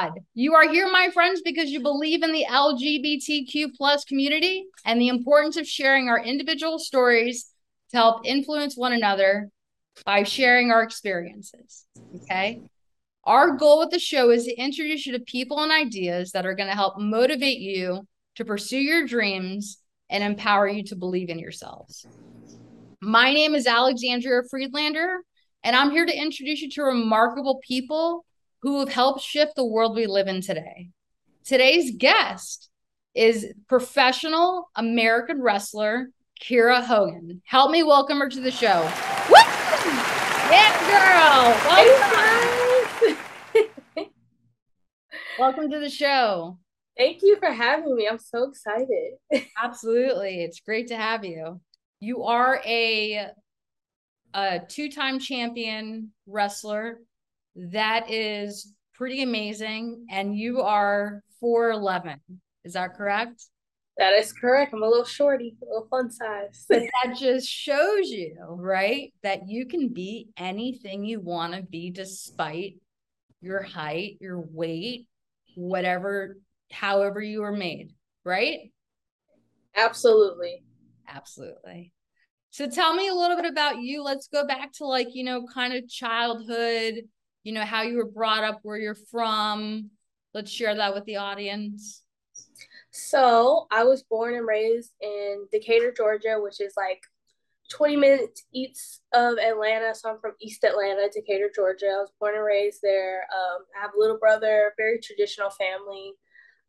God. You are here, my friends, because you believe in the LGBTQ plus community and the importance of sharing our individual stories to help influence one another by sharing our experiences. Okay. Our goal with the show is to introduce you to people and ideas that are going to help motivate you to pursue your dreams and empower you to believe in yourselves. My name is Alexandria Friedlander, and I'm here to introduce you to remarkable people who have helped shift the world we live in today. Today's guest is professional American wrestler Kiera Hogan. Help me welcome her to the show. Woo! Yeah, girl. Welcome. welcome to the show. Thank you for having me. I'm so excited. Absolutely. It's great to have you. You are a a two-time champion wrestler. That is pretty amazing and you are 4'11. Is that correct? That is correct. I'm a little shorty, a little fun size. but that just shows you, right, that you can be anything you want to be despite your height, your weight, whatever, however you were made, right? Absolutely. Absolutely. So tell me a little bit about you. Let's go back to like, you know, kind of childhood, you know, how you were brought up, where you're from. Let's share that with the audience. So I was born and raised in Decatur, Georgia, which is like 20 minutes east of Atlanta. So I'm from East Atlanta, Decatur, Georgia. I was born and raised there. Um, I have a little brother, very traditional family.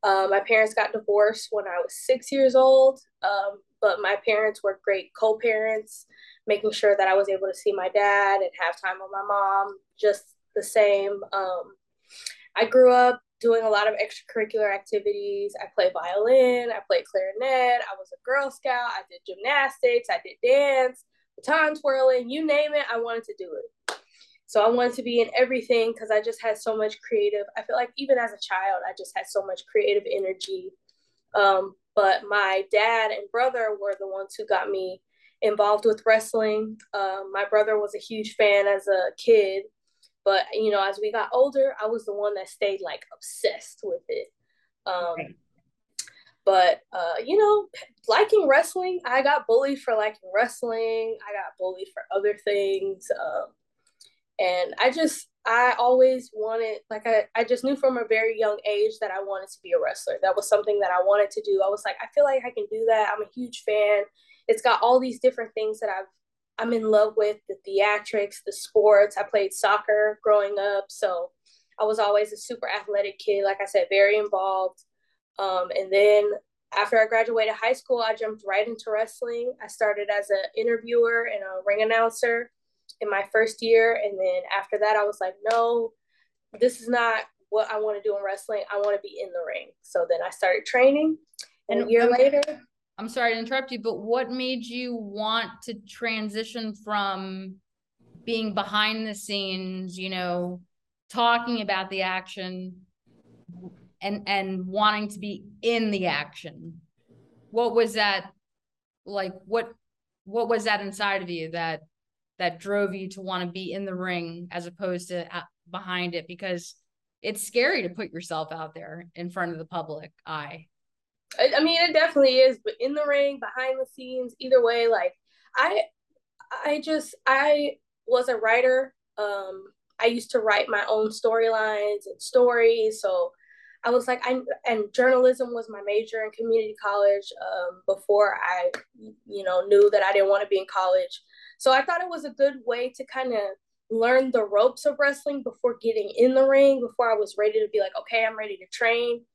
Um, my parents got divorced when I was six years old, um, but my parents were great co parents, making sure that I was able to see my dad and have time with my mom just the same. Um, I grew up doing a lot of extracurricular activities. I play violin, I play clarinet, I was a Girl Scout, I did gymnastics, I did dance, baton twirling, you name it, I wanted to do it. So I wanted to be in everything because I just had so much creative. I feel like even as a child, I just had so much creative energy. Um, but my dad and brother were the ones who got me involved with wrestling. Um, my brother was a huge fan as a kid but you know, as we got older, I was the one that stayed like obsessed with it. Um, right. But uh, you know, liking wrestling, I got bullied for liking wrestling. I got bullied for other things, um, and I just I always wanted like I, I just knew from a very young age that I wanted to be a wrestler. That was something that I wanted to do. I was like, I feel like I can do that. I'm a huge fan. It's got all these different things that I've I'm in love with the theatrics, the sports. I played soccer growing up, so I was always a super athletic kid. Like I said, very involved. Um, and then after I graduated high school, I jumped right into wrestling. I started as an interviewer and a ring announcer in my first year, and then after that, I was like, no, this is not what I want to do in wrestling. I want to be in the ring. So then I started training. And a year later, I'm sorry to interrupt you, but what made you want to transition from being behind the scenes, you know, talking about the action and and wanting to be in the action? What was that like what what was that inside of you that that drove you to want to be in the ring as opposed to behind it because it's scary to put yourself out there in front of the public eye. I, I mean, it definitely is, but in the ring, behind the scenes, either way, like I, I just I was a writer. Um, I used to write my own storylines and stories, so I was like, I and journalism was my major in community college um, before I, you know, knew that I didn't want to be in college. So I thought it was a good way to kind of learn the ropes of wrestling before getting in the ring, before I was ready to be like, okay, I'm ready to train.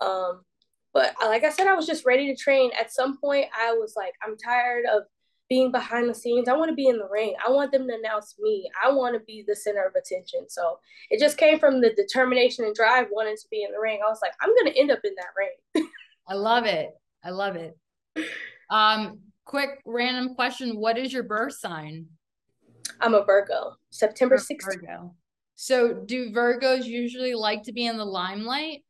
Um, but uh, like I said, I was just ready to train. At some point, I was like, I'm tired of being behind the scenes. I want to be in the ring. I want them to announce me. I want to be the center of attention. So it just came from the determination and drive wanting to be in the ring. I was like, I'm going to end up in that ring. I love it. I love it. Um, quick random question. What is your birth sign? I'm a Virgo, September 16th. Virgo. So do Virgos usually like to be in the limelight?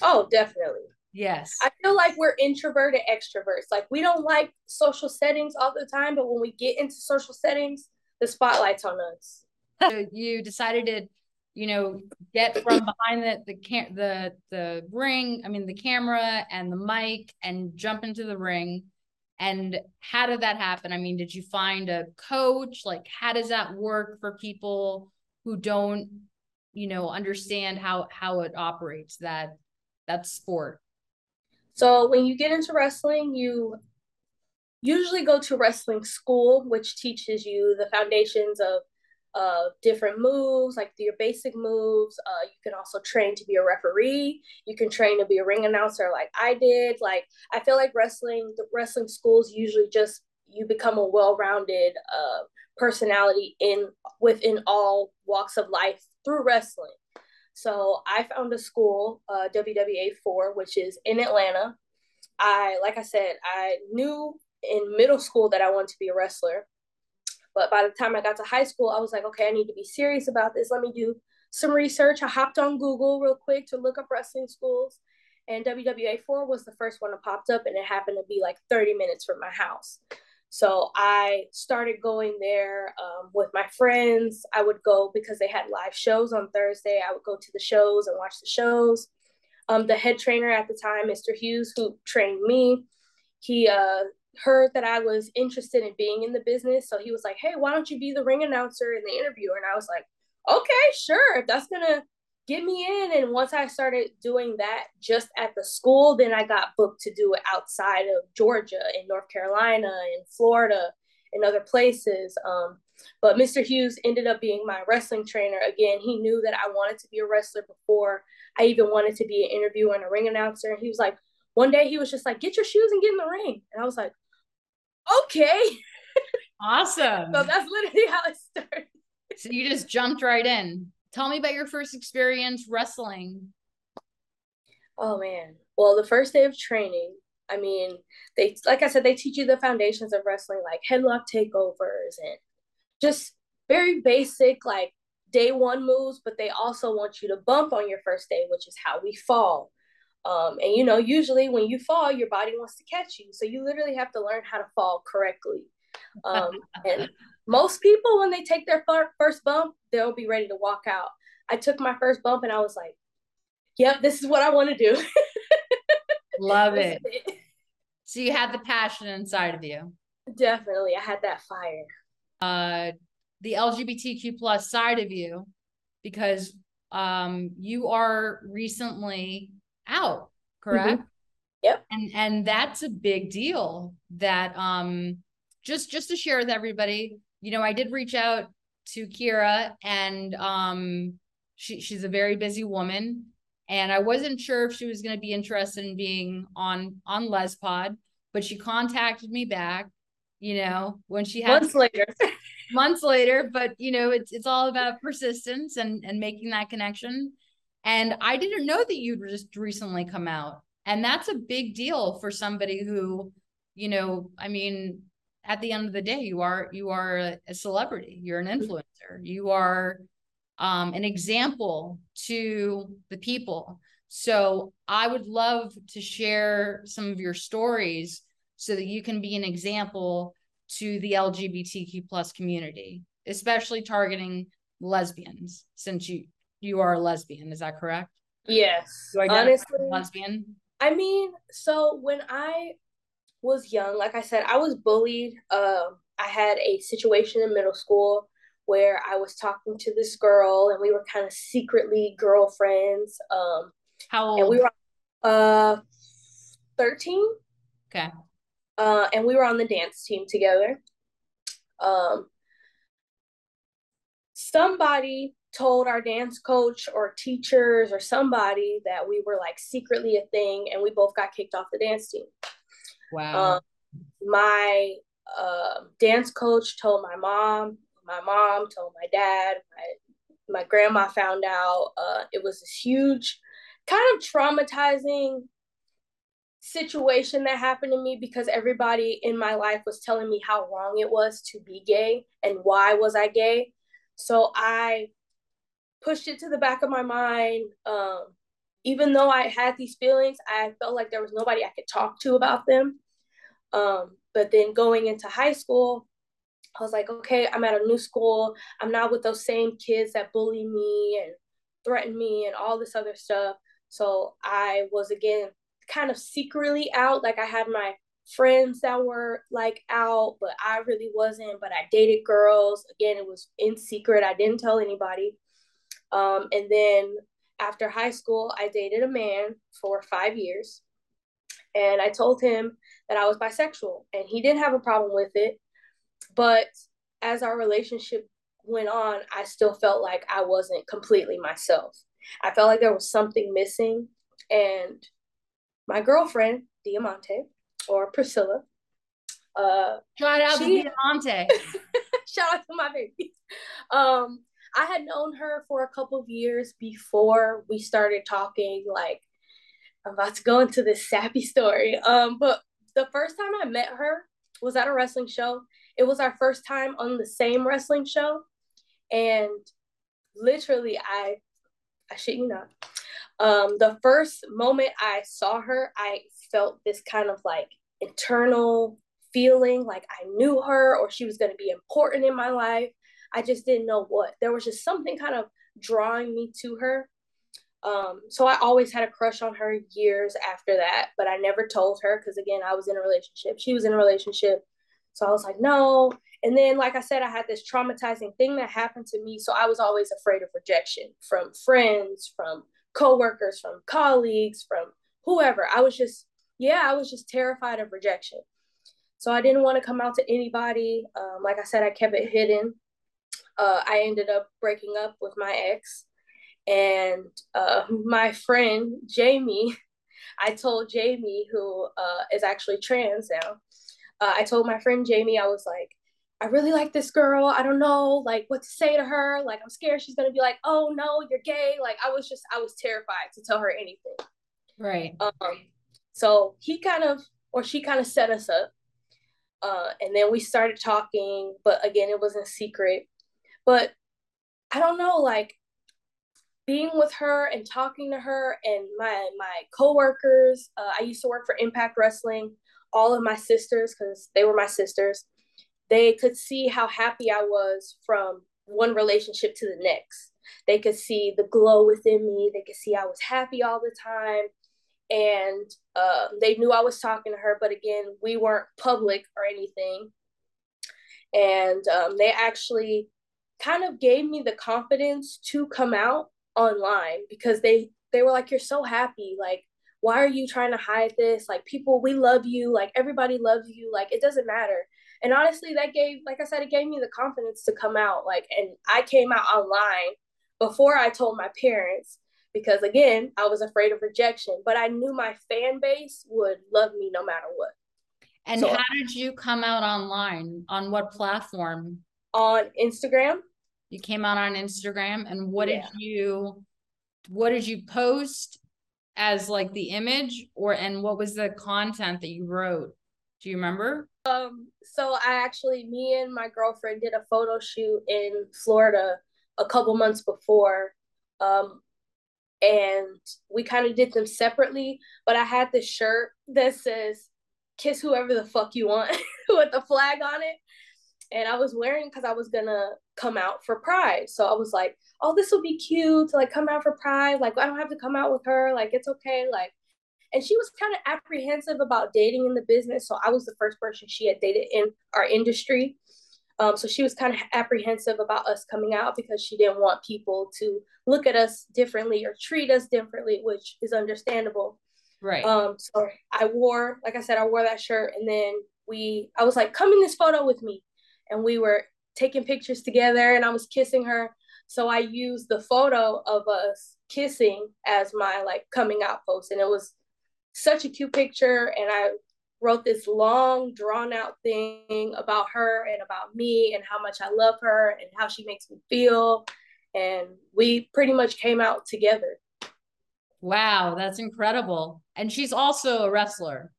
Oh, definitely. Yes. I feel like we're introverted extroverts. Like we don't like social settings all the time, but when we get into social settings, the spotlight's on us. So you decided to, you know, get from behind the the cam- the the ring, I mean the camera and the mic and jump into the ring. And how did that happen? I mean, did you find a coach? Like how does that work for people who don't, you know, understand how how it operates that that sport? So when you get into wrestling, you usually go to wrestling school, which teaches you the foundations of different moves, like your basic moves. Uh, you can also train to be a referee. You can train to be a ring announcer, like I did. Like I feel like wrestling, the wrestling schools usually just you become a well-rounded uh, personality in within all walks of life through wrestling. So I found a school, uh, WWA four, which is in Atlanta. I, like I said, I knew in middle school that I wanted to be a wrestler. But by the time I got to high school, I was like, okay, I need to be serious about this. Let me do some research. I hopped on Google real quick to look up wrestling schools. And WWA 4 was the first one that popped up, and it happened to be like 30 minutes from my house. So I started going there um, with my friends. I would go because they had live shows on Thursday. I would go to the shows and watch the shows. Um, the head trainer at the time, Mr. Hughes, who trained me, he uh, heard that I was interested in being in the business. So he was like, hey, why don't you be the ring announcer and the interviewer? And I was like, okay, sure. If that's going to get me in. And once I started doing that just at the school, then I got booked to do it outside of Georgia, in North Carolina, in Florida, and other places. Um, but Mr. Hughes ended up being my wrestling trainer. Again, he knew that I wanted to be a wrestler before I even wanted to be an interviewer and a ring announcer. And he was like, one day he was just like, get your shoes and get in the ring. And I was like, okay. Awesome. so that's literally how it started. So you just jumped right in. Tell me about your first experience wrestling. Oh man. Well, the first day of training, I mean, they like I said, they teach you the foundations of wrestling, like headlock takeovers and just very basic, like day one moves, but they also want you to bump on your first day, which is how we fall. Um, and you know, usually when you fall, your body wants to catch you. So you literally have to learn how to fall correctly. Um, and most people, when they take their first bump, they'll be ready to walk out. I took my first bump and I was like, yep, this is what I want to do. Love it. it. So you had the passion inside of you. Definitely. I had that fire. Uh, the LGBTQ plus side of you, because um, you are recently out, correct? Mm-hmm. Yep. And and that's a big deal that um just just to share with everybody, you know, I did reach out to Kiera and um she she's a very busy woman and I wasn't sure if she was going to be interested in being on on LesPod, but she contacted me back, you know, when she had months later. months later, but you know, it's it's all about persistence and and making that connection. And I didn't know that you'd just recently come out. And that's a big deal for somebody who, you know, I mean, at the end of the day, you are you are a celebrity, you're an influencer, you are um, an example to the people. So I would love to share some of your stories so that you can be an example to the LGBTQ plus community, especially targeting lesbians, since you you are a lesbian. Is that correct? Yes. Honestly, lesbian. I mean, so when I was young, like I said, I was bullied. Um, I had a situation in middle school where I was talking to this girl, and we were kind of secretly girlfriends. Um, How old? And we were uh thirteen. Okay. Uh, and we were on the dance team together. Um, somebody told our dance coach or teachers or somebody that we were like secretly a thing and we both got kicked off the dance team. Wow. Um, my uh, dance coach told my mom, my mom told my dad, my, my grandma found out. Uh, it was this huge, kind of traumatizing situation that happened to me because everybody in my life was telling me how wrong it was to be gay and why was I gay. So I pushed it to the back of my mind. Um, even though I had these feelings, I felt like there was nobody I could talk to about them. Um, but then going into high school, I was like, okay, I'm at a new school. I'm not with those same kids that bully me. And threaten me and all this other stuff. So I was again kind of secretly out. Like I had my friends that were like out, but I really wasn't. But I dated girls. Again, it was in secret. I didn't tell anybody. Um, and then after high school, I dated a man for five years. And I told him that I was bisexual, and he didn't have a problem with it. But as our relationship went on, I still felt like I wasn't completely myself. I felt like there was something missing. And my girlfriend, Diamante, or Priscilla, uh, shout out she, to Diamante. shout out to my baby. Um, I had known her for a couple of years before we started talking. Like, I'm about to go into this sappy story. Um, but the first time I met her was at a wrestling show. It was our first time on the same wrestling show, and literally, I, I shit you not. Um, the first moment I saw her, I felt this kind of like internal feeling like I knew her or she was going to be important in my life. I just didn't know what. There was just something kind of drawing me to her. Um, so I always had a crush on her years after that, but I never told her because again, I was in a relationship. She was in a relationship. So I was like, no. And then, like I said, I had this traumatizing thing that happened to me. So I was always afraid of rejection from friends, from coworkers, from colleagues, from whoever. I was just, yeah, I was just terrified of rejection. So I didn't want to come out to anybody. Um, like I said, I kept it hidden uh, I ended up breaking up with my ex. And uh, my friend Jamie, I told Jamie, who uh, is actually trans now, uh, I told my friend Jamie, I was like, I really like this girl. I don't know like what to say to her. Like I'm scared she's gonna be like, oh no, you're gay. Like I was just I was terrified to tell her anything. Right. Um, so he kind of or she kind of set us up. Uh, and then we started talking, but again, it was in secret. But I don't know, like being with her and talking to her and my my coworkers. Uh, I used to work for Impact Wrestling. All of my sisters, because they were my sisters, they could see how happy I was from one relationship to the next. They could see the glow within me. They could see I was happy all the time. And uh, they knew I was talking to her, but again, we weren't public or anything. And um, they actually kind of gave me the confidence to come out online because they they were like you're so happy. Like why are you trying to hide this? Like people we love you. Like everybody loves you. Like it doesn't matter. And honestly that gave like i said it gave me the confidence to come out. Like and i came out online before i told my parents because again i was afraid of rejection but i knew my fan base would love me no matter what. And so, how did you come out online? On what platform on instagram you came out on Instagram and what yeah. did you what did you post as like the image or and what was the content that you wrote? Do you remember? Um so I actually me and my girlfriend did a photo shoot in Florida a couple months before. Um and we kind of did them separately, but I had this shirt that says kiss whoever the fuck you want with the flag on it and I was wearing because I was gonna come out for Pride. So I was like, oh, this will be cute to like come out for Pride. Like I don't have to come out with her. Like it's okay. Like, and she was kind of apprehensive about dating in the business. So I was the first person she had dated in our industry. Um, so she was kind of apprehensive about us coming out because she didn't want people to look at us differently or treat us differently, which is understandable. Right. Um, so I wore, like I said, I wore that shirt and then we I was like, come in this photo with me and we were taking pictures together and I was kissing her. So I used the photo of us kissing as my like coming out post. And it was such a cute picture. And I wrote this long, drawn out thing about her and about me and how much I love her and how she makes me feel. And we pretty much came out together. Wow, that's incredible. And she's also a wrestler.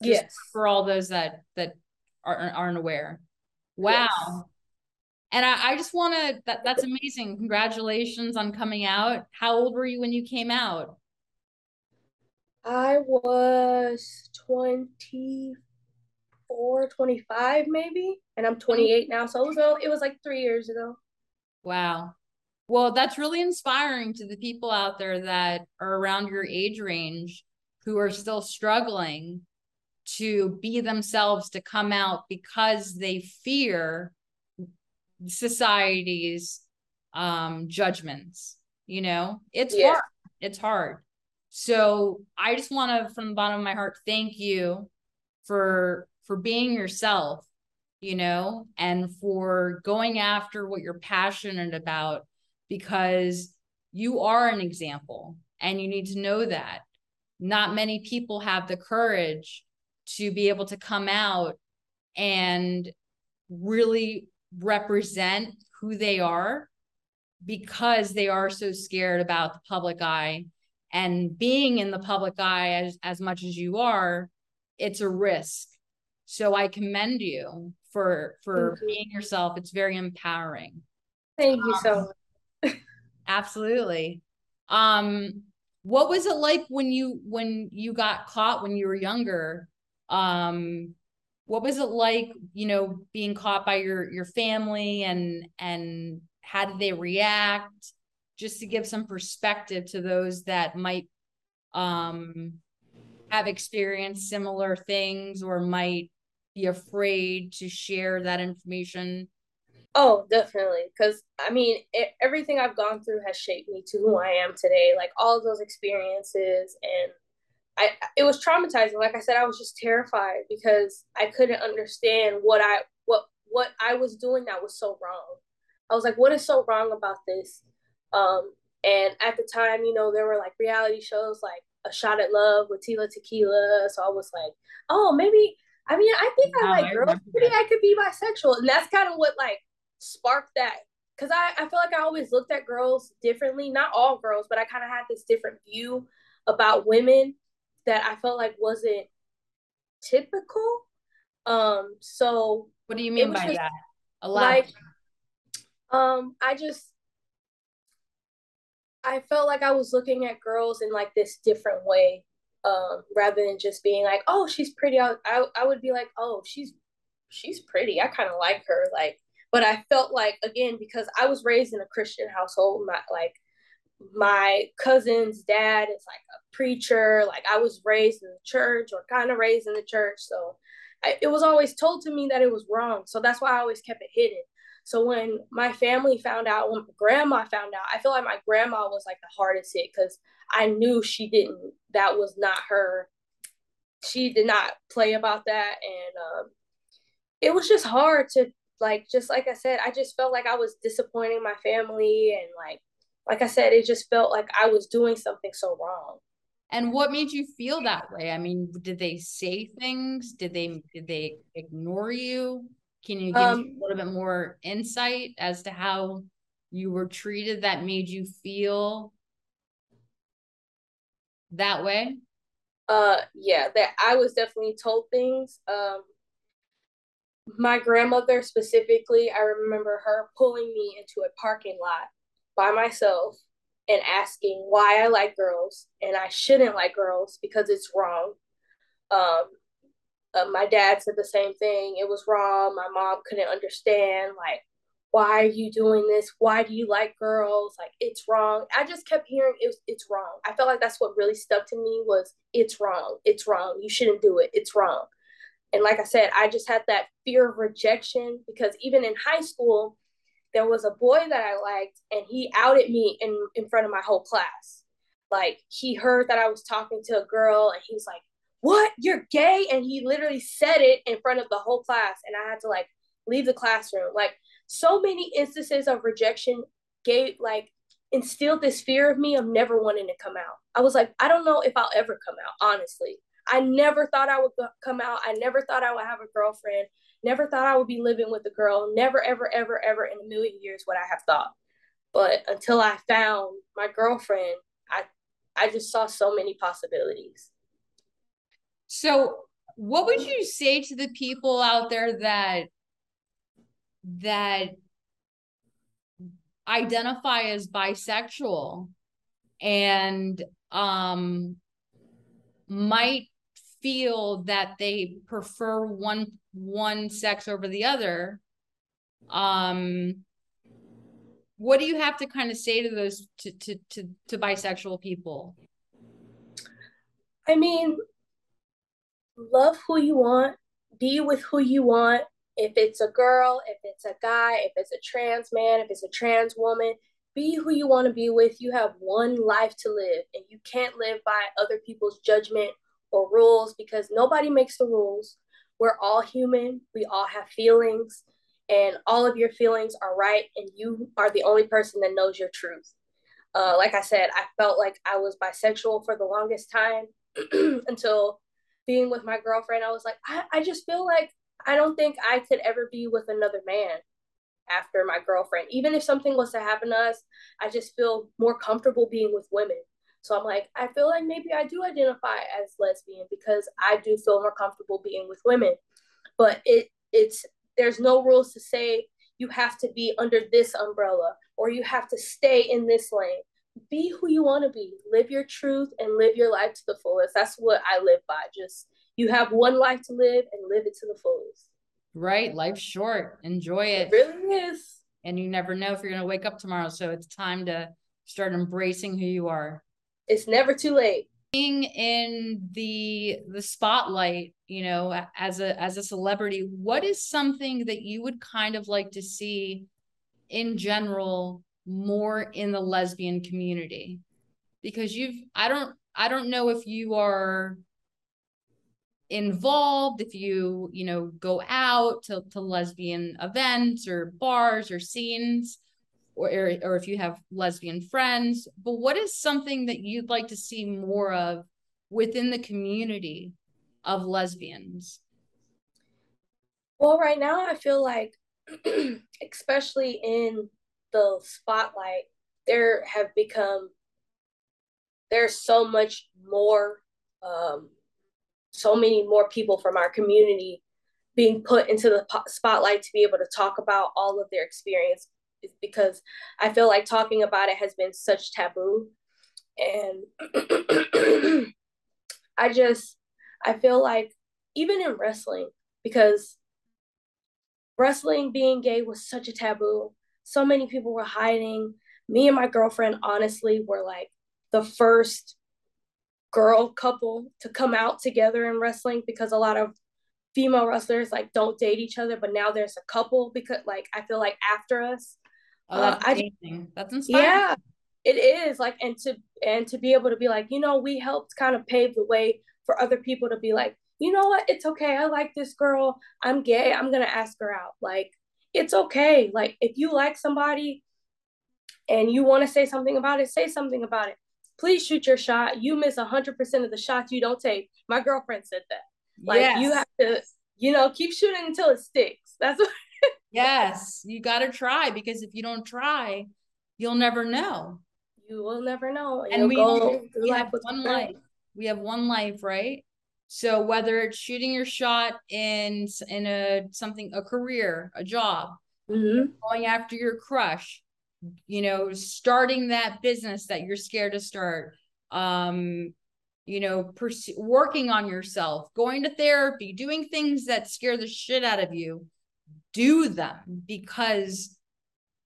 yes. For all those that that aren't, aren't aware. Wow. Yes. And I, I just want to, that, that's amazing. Congratulations on coming out. How old were you when you came out? I was 24, 25 maybe. And I'm 28 now. So it was, it was like three years ago. Wow. Well, that's really inspiring to the people out there that are around your age range who are still struggling to be themselves, to come out because they fear society's um, judgments. You know, it's yeah. hard. It's hard. So I just want to, from the bottom of my heart, thank you for for being yourself, you know, and for going after what you're passionate about because you are an example and you need to know that. Not many people have the courage to be able to come out and really represent who they are because they are so scared about the public eye and being in the public eye as, as much as you are it's a risk so i commend you for for you. being yourself it's very empowering thank you so much Absolutely. Um, what was it like when you when you got caught when you were younger? Um, what was it like, you know, being caught by your your family and and how did they react? Just to give some perspective to those that might um have experienced similar things or might be afraid to share that information Oh, definitely. Because I mean, it, everything I've gone through has shaped me to who I am today. Like all those experiences, and I it was traumatizing. Like I said, I was just terrified because I couldn't understand what I what what I was doing that was so wrong. I was like, what is so wrong about this? Um, and at the time, you know, there were like reality shows like A Shot at Love with Tila Tequila. So I was like, oh, maybe. I mean, I think wow, I like I girls. Maybe I could be bisexual, and that's kind of what like sparked that because I, I feel like I always looked at girls differently. Not all girls, but I kind of had this different view about women that I felt like wasn't typical. Um, so what do you mean by that? A lot. Like, um, I just I felt like I was looking at girls in like this different way, um, rather than just being like, oh, she's pretty. I I, I would be like, oh, she's she's pretty. I kind of like her. Like but I felt like again because I was raised in a Christian household, my like my cousin's dad is like a preacher. Like I was raised in the church or kind of raised in the church, so I, it was always told to me that it was wrong. So that's why I always kept it hidden. So when my family found out, when grandma found out, I feel like my grandma was like the hardest hit because I knew she didn't. That was not her. She did not play about that, and um, it was just hard to like just like I said, I just felt like I was disappointing my family and like like I said, it just felt like I was doing something so wrong. And what made you feel that way? I mean, did they say things? Did they did they ignore you? Can you give um, a little bit more insight as to how you were treated that made you feel that way? Uh yeah, that I was definitely told things. Um my grandmother specifically, I remember her pulling me into a parking lot by myself and asking why I like girls and I shouldn't like girls because it's wrong. Um, uh, my dad said the same thing. It was wrong. My mom couldn't understand, like, why are you doing this? Why do you like girls? Like, it's wrong. I just kept hearing it, it's wrong. I felt like that's what really stuck to me was it's wrong. It's wrong. You shouldn't do it. It's wrong. And like I said, I just had that fear of rejection because even in high school, there was a boy that I liked and he outed me in, in front of my whole class. Like he heard that I was talking to a girl and he was like, What? You're gay? And he literally said it in front of the whole class. And I had to like leave the classroom. Like so many instances of rejection gave like instilled this fear of me of never wanting to come out. I was like, I don't know if I'll ever come out, honestly. I never thought I would come out. I never thought I would have a girlfriend. Never thought I would be living with a girl. Never, ever, ever, ever in a million years would I have thought. But until I found my girlfriend, I I just saw so many possibilities. So, what would you say to the people out there that that identify as bisexual and um might feel that they prefer one one sex over the other um what do you have to kind of say to those to to to, to bisexual people? I mean love who you want be with who you want. If it's a girl if it's a guy if it's a trans man if it's a trans woman be who you want to be with. You have one life to live and you can't live by other people's judgment or rules because nobody makes the rules we're all human. We all have feelings and all of your feelings are right and you are the only person that knows your truth. Uh, like i said i felt like i was bisexual for the longest time until being with my girlfriend. I was like I, I just feel like i don't think i could ever be with another man after my girlfriend. Even if something was to happen to us i just feel more comfortable being with women so i'm like i feel like maybe i do identify as lesbian because i do feel more comfortable being with women but it it's there's no rules to say you have to be under this umbrella or you have to stay in this lane. Be who you want to be. Live your truth and live your life to the fullest. That's what I live by. Just you have one life to live and live it to the fullest. Right. Life's short. Enjoy it. It really is. And you never know if you're going to wake up tomorrow. So it's time to start embracing who you are. It's never too late. Being in the the spotlight you know as a as a celebrity what is something that you would kind of like to see in general more in the lesbian community? Because you've i don't i don't know if you are involved if you you know go out to, to lesbian events or bars or scenes or or if you have lesbian friends but what is something that you'd like to see more of within the community of lesbians? Well right now i feel like especially in the spotlight there have become there's so much more um, so many more people from our community being put into the spotlight to be able to talk about all of their experience because I feel like talking about it has been such taboo. And I just, I feel like even in wrestling, because wrestling being gay was such a taboo, so many people were hiding. Me and my girlfriend, honestly, were like the first girl couple to come out together in wrestling because a lot of female wrestlers like don't date each other but now there's a couple because like i feel like after us Oh, that's uh, amazing. I, that's inspiring. Yeah, it is like, and to and to be able to be like, you know, we helped kind of pave the way for other people to be like, you know what, it's okay. I like this girl. I'm gay. I'm gonna ask her out. Like, it's okay. Like, if you like somebody and you want to say something about it, say something about it. Please shoot your shot. You miss hundred percent of the shots you don't take. My girlfriend said that. Like, yes. you have to, you know, keep shooting until it sticks. That's what yes, you got to try because if you don't try, you'll never know. You will never know. And, we, we have one life. We have one life, right? So whether it's shooting your shot in in a something a career, a job, mm-hmm. going after your crush, you know, starting that business that you're scared to start, um, you know, pers- working on yourself, going to therapy, doing things that scare the shit out of you do them because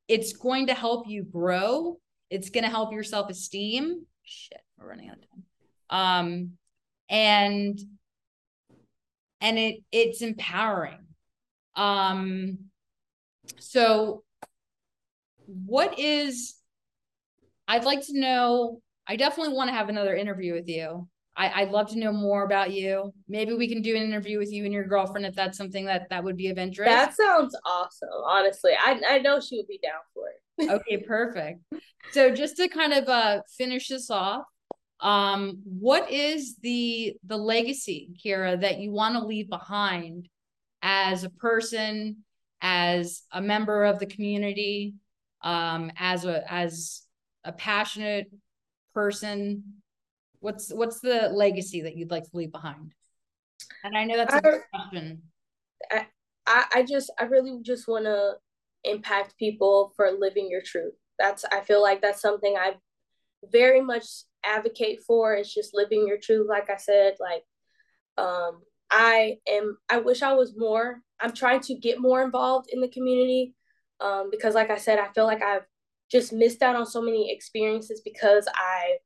it's going to help you grow. It's going to help your self esteem. Shit, we're running out of time. Um, and and it it's empowering. Um, so what is I'd like to know. I definitely want to have another interview with you. I, would love to know more about you. Maybe we can do an interview with you and your girlfriend if that's something that that would be of interest. That sounds awesome. Honestly, I I know she would be down for it. okay, perfect. So just to kind of uh finish this off, um, what is the the legacy, Kiera, that you want to leave behind as a person, as a member of the community, um, as a as a passionate person What's what's the legacy that you'd like to leave behind? And I know that's a I, question. I, I just I really just want to impact people for living your truth. That's I feel like that's something I very much advocate for. It's just living your truth. Like I said, like um, I am. I wish I was more. I'm trying to get more involved in the community um, because, like I said, I feel like I've just missed out on so many experiences because I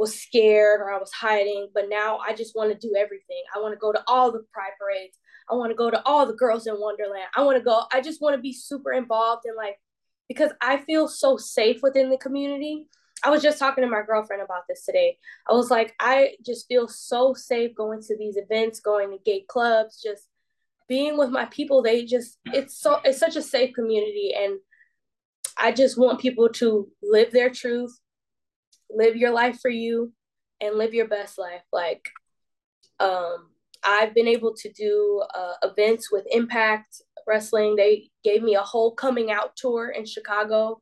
was scared or I was hiding. But now I just want to do everything. I want to go to all the pride parades. I want to go to all the girls in Wonderland. I want to go. I just want to be super involved in like because I feel so safe within the community. I was just talking to my girlfriend about this today. I was like, I just feel so safe going to these events, going to gay clubs, just being with my people. They just it's so it's such a safe community and I just want people to live their truth, live your life for you, and live your best life. Like, um, I've been able to do uh, events with Impact Wrestling. They gave me a whole coming out tour in Chicago.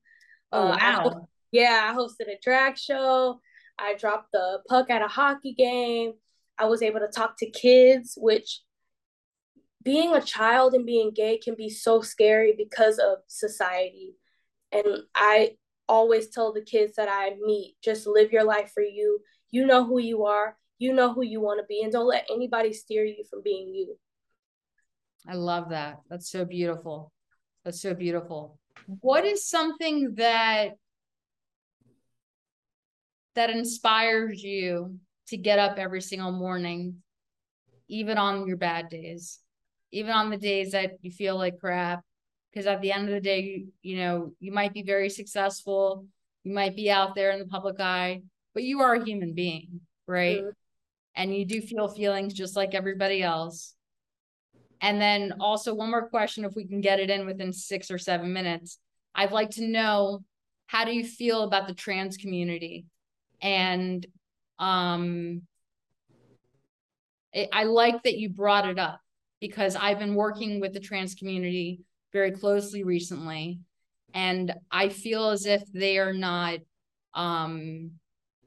Oh, uh, wow. I, yeah, I hosted a drag show. I dropped the puck at a hockey game. I was able to talk to kids, which being a child and being gay can be so scary because of society. And I always tell the kids that I meet just live your life for you. You know who you are, you know who you want to be, and don't let anybody steer you from being you. I love that. That's so beautiful. That's so beautiful. What is something that that inspires you to get up every single morning, even on your bad days, even on the days that you feel like crap, because at the end of the day you, know you might be very successful you might be out there in the public eye but you are a human being right? Mm-hmm. and you do feel feelings just like everybody else. And then also one more question if we can get it in within six or seven minutes. I'd like to know how do you feel about the trans community? And um it, i like that you brought it up because i've been working with the trans community very closely recently. And I feel as if they are not um,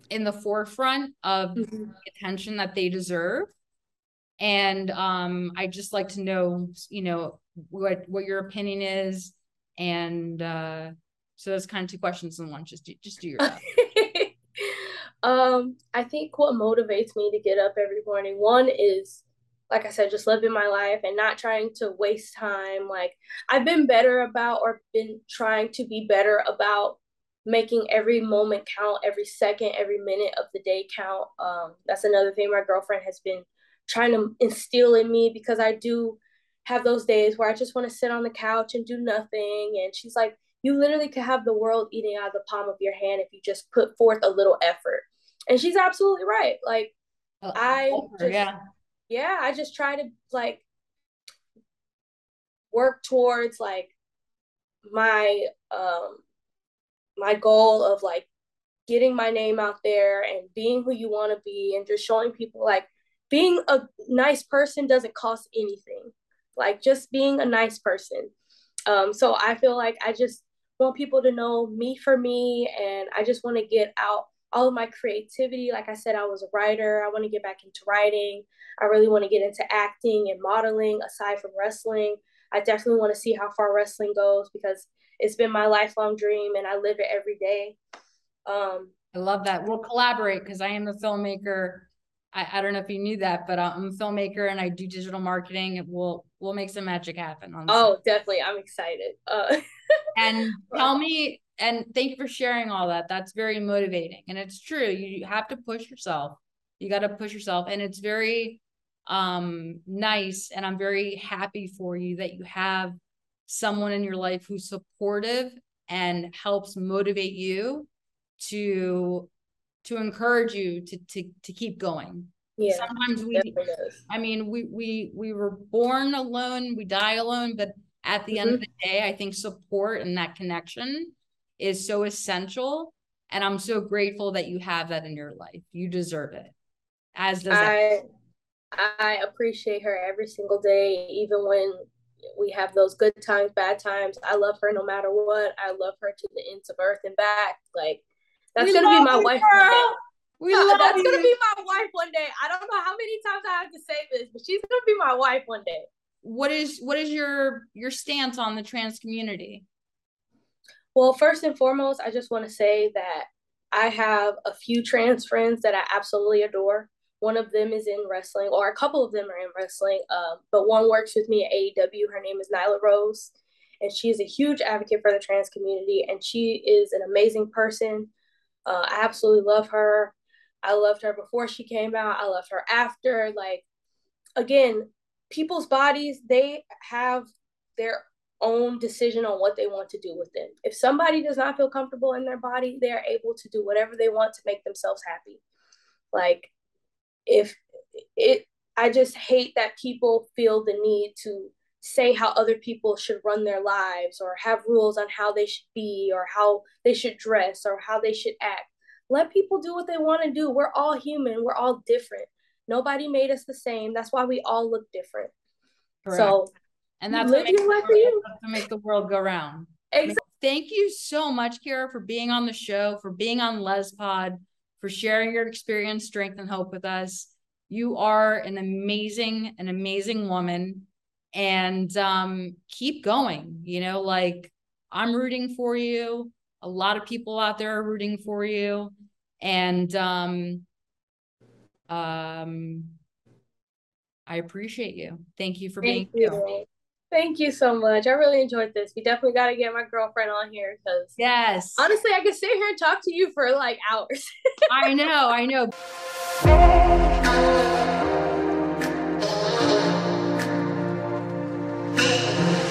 in the forefront of mm-hmm. the attention that they deserve. And um, I just like to know, you know, what what your opinion is. And uh, so those kind of two questions in one. Just do, just do your. um, I think what motivates me to get up every morning. One is like I said, just living my life and not trying to waste time. Like I've been better about or been trying to be better about making every moment count, every second, every minute of the day count. Um, that's another thing my girlfriend has been trying to instill in me because I do have those days where I just want to sit on the couch and do nothing. And she's like, you literally could have the world eating out of the palm of your hand if you just put forth a little effort. And she's absolutely right. Like uh, I just, yeah yeah, I just try to like work towards like my um my goal of like getting my name out there and being who you want to be and just showing people like being a nice person doesn't cost anything. Like just being a nice person. Um so i feel like i just want people to know me for me and i just want to get out all of my creativity. Like I said, I was a writer. I want to get back into writing. I really want to get into acting and modeling aside from wrestling. I definitely want to see how far wrestling goes because it's been my lifelong dream and I live it every day. Um, I love that. We'll collaborate because I am a filmmaker. I, I don't know if you knew that, but I'm a filmmaker and I do digital marketing. We'll we'll make some magic happen. Oh, definitely. I'm excited. Uh- and tell me and thank you for sharing all that. That's very motivating. And it's true. You have to push yourself. You got to push yourself. And it's very um nice. And I'm very happy for you that you have someone in your life who's supportive and helps motivate you to to encourage you to to to keep going. Yeah. Sometimes we I mean we we we were born alone, we die alone, but at the mm-hmm. end of the day, I think support and that connection is so essential. And I'm so grateful that you have that in your life. You deserve it. As does I I appreciate her every single day, even when we have those good times, bad times. I love her no matter what. I love her to the ends of earth and back. Like that's we gonna be my wife one day. We love that's you. gonna be my wife one day. I don't know how many times I have to say this, but she's gonna be my wife one day. What is what is your your stance on the trans community? Well, first and foremost, I just want to say that I have a few trans friends that I absolutely adore. One of them is in wrestling, or a couple of them are in wrestling, um, but one works with me at AEW. Her name is Nyla Rose. and she is a huge advocate for the trans community, and she is an amazing person. Uh, I absolutely love her. I loved her before she came out. I loved her after. Like, again, people's bodies, they have their own decision on what they want to do with them. If somebody does not feel comfortable in their body, they are able to do whatever they want to make themselves happy. Like, if it, I just hate that people feel the need to say how other people should run their lives or have rules on how they should be or how they should dress or how they should act. Let people do what they want to do. We're all human, we're all different. Nobody made us the same. That's why we all look different. Correct. So, and that's what makes, world, to make the world go round. Exactly. Thank you so much, Kiera, for being on the show, for being on LesPod, for sharing your experience, strength, and hope with us. You are an amazing, an amazing woman and um, keep going. You know, like I'm rooting for you. A lot of people out there are rooting for you. And um, um, I appreciate you. Thank you for Thank being you. Here. Thank you so much. I really enjoyed this. We definitely got to get my girlfriend on here because yes, honestly, I could sit here and talk to you for like hours. I know, I know.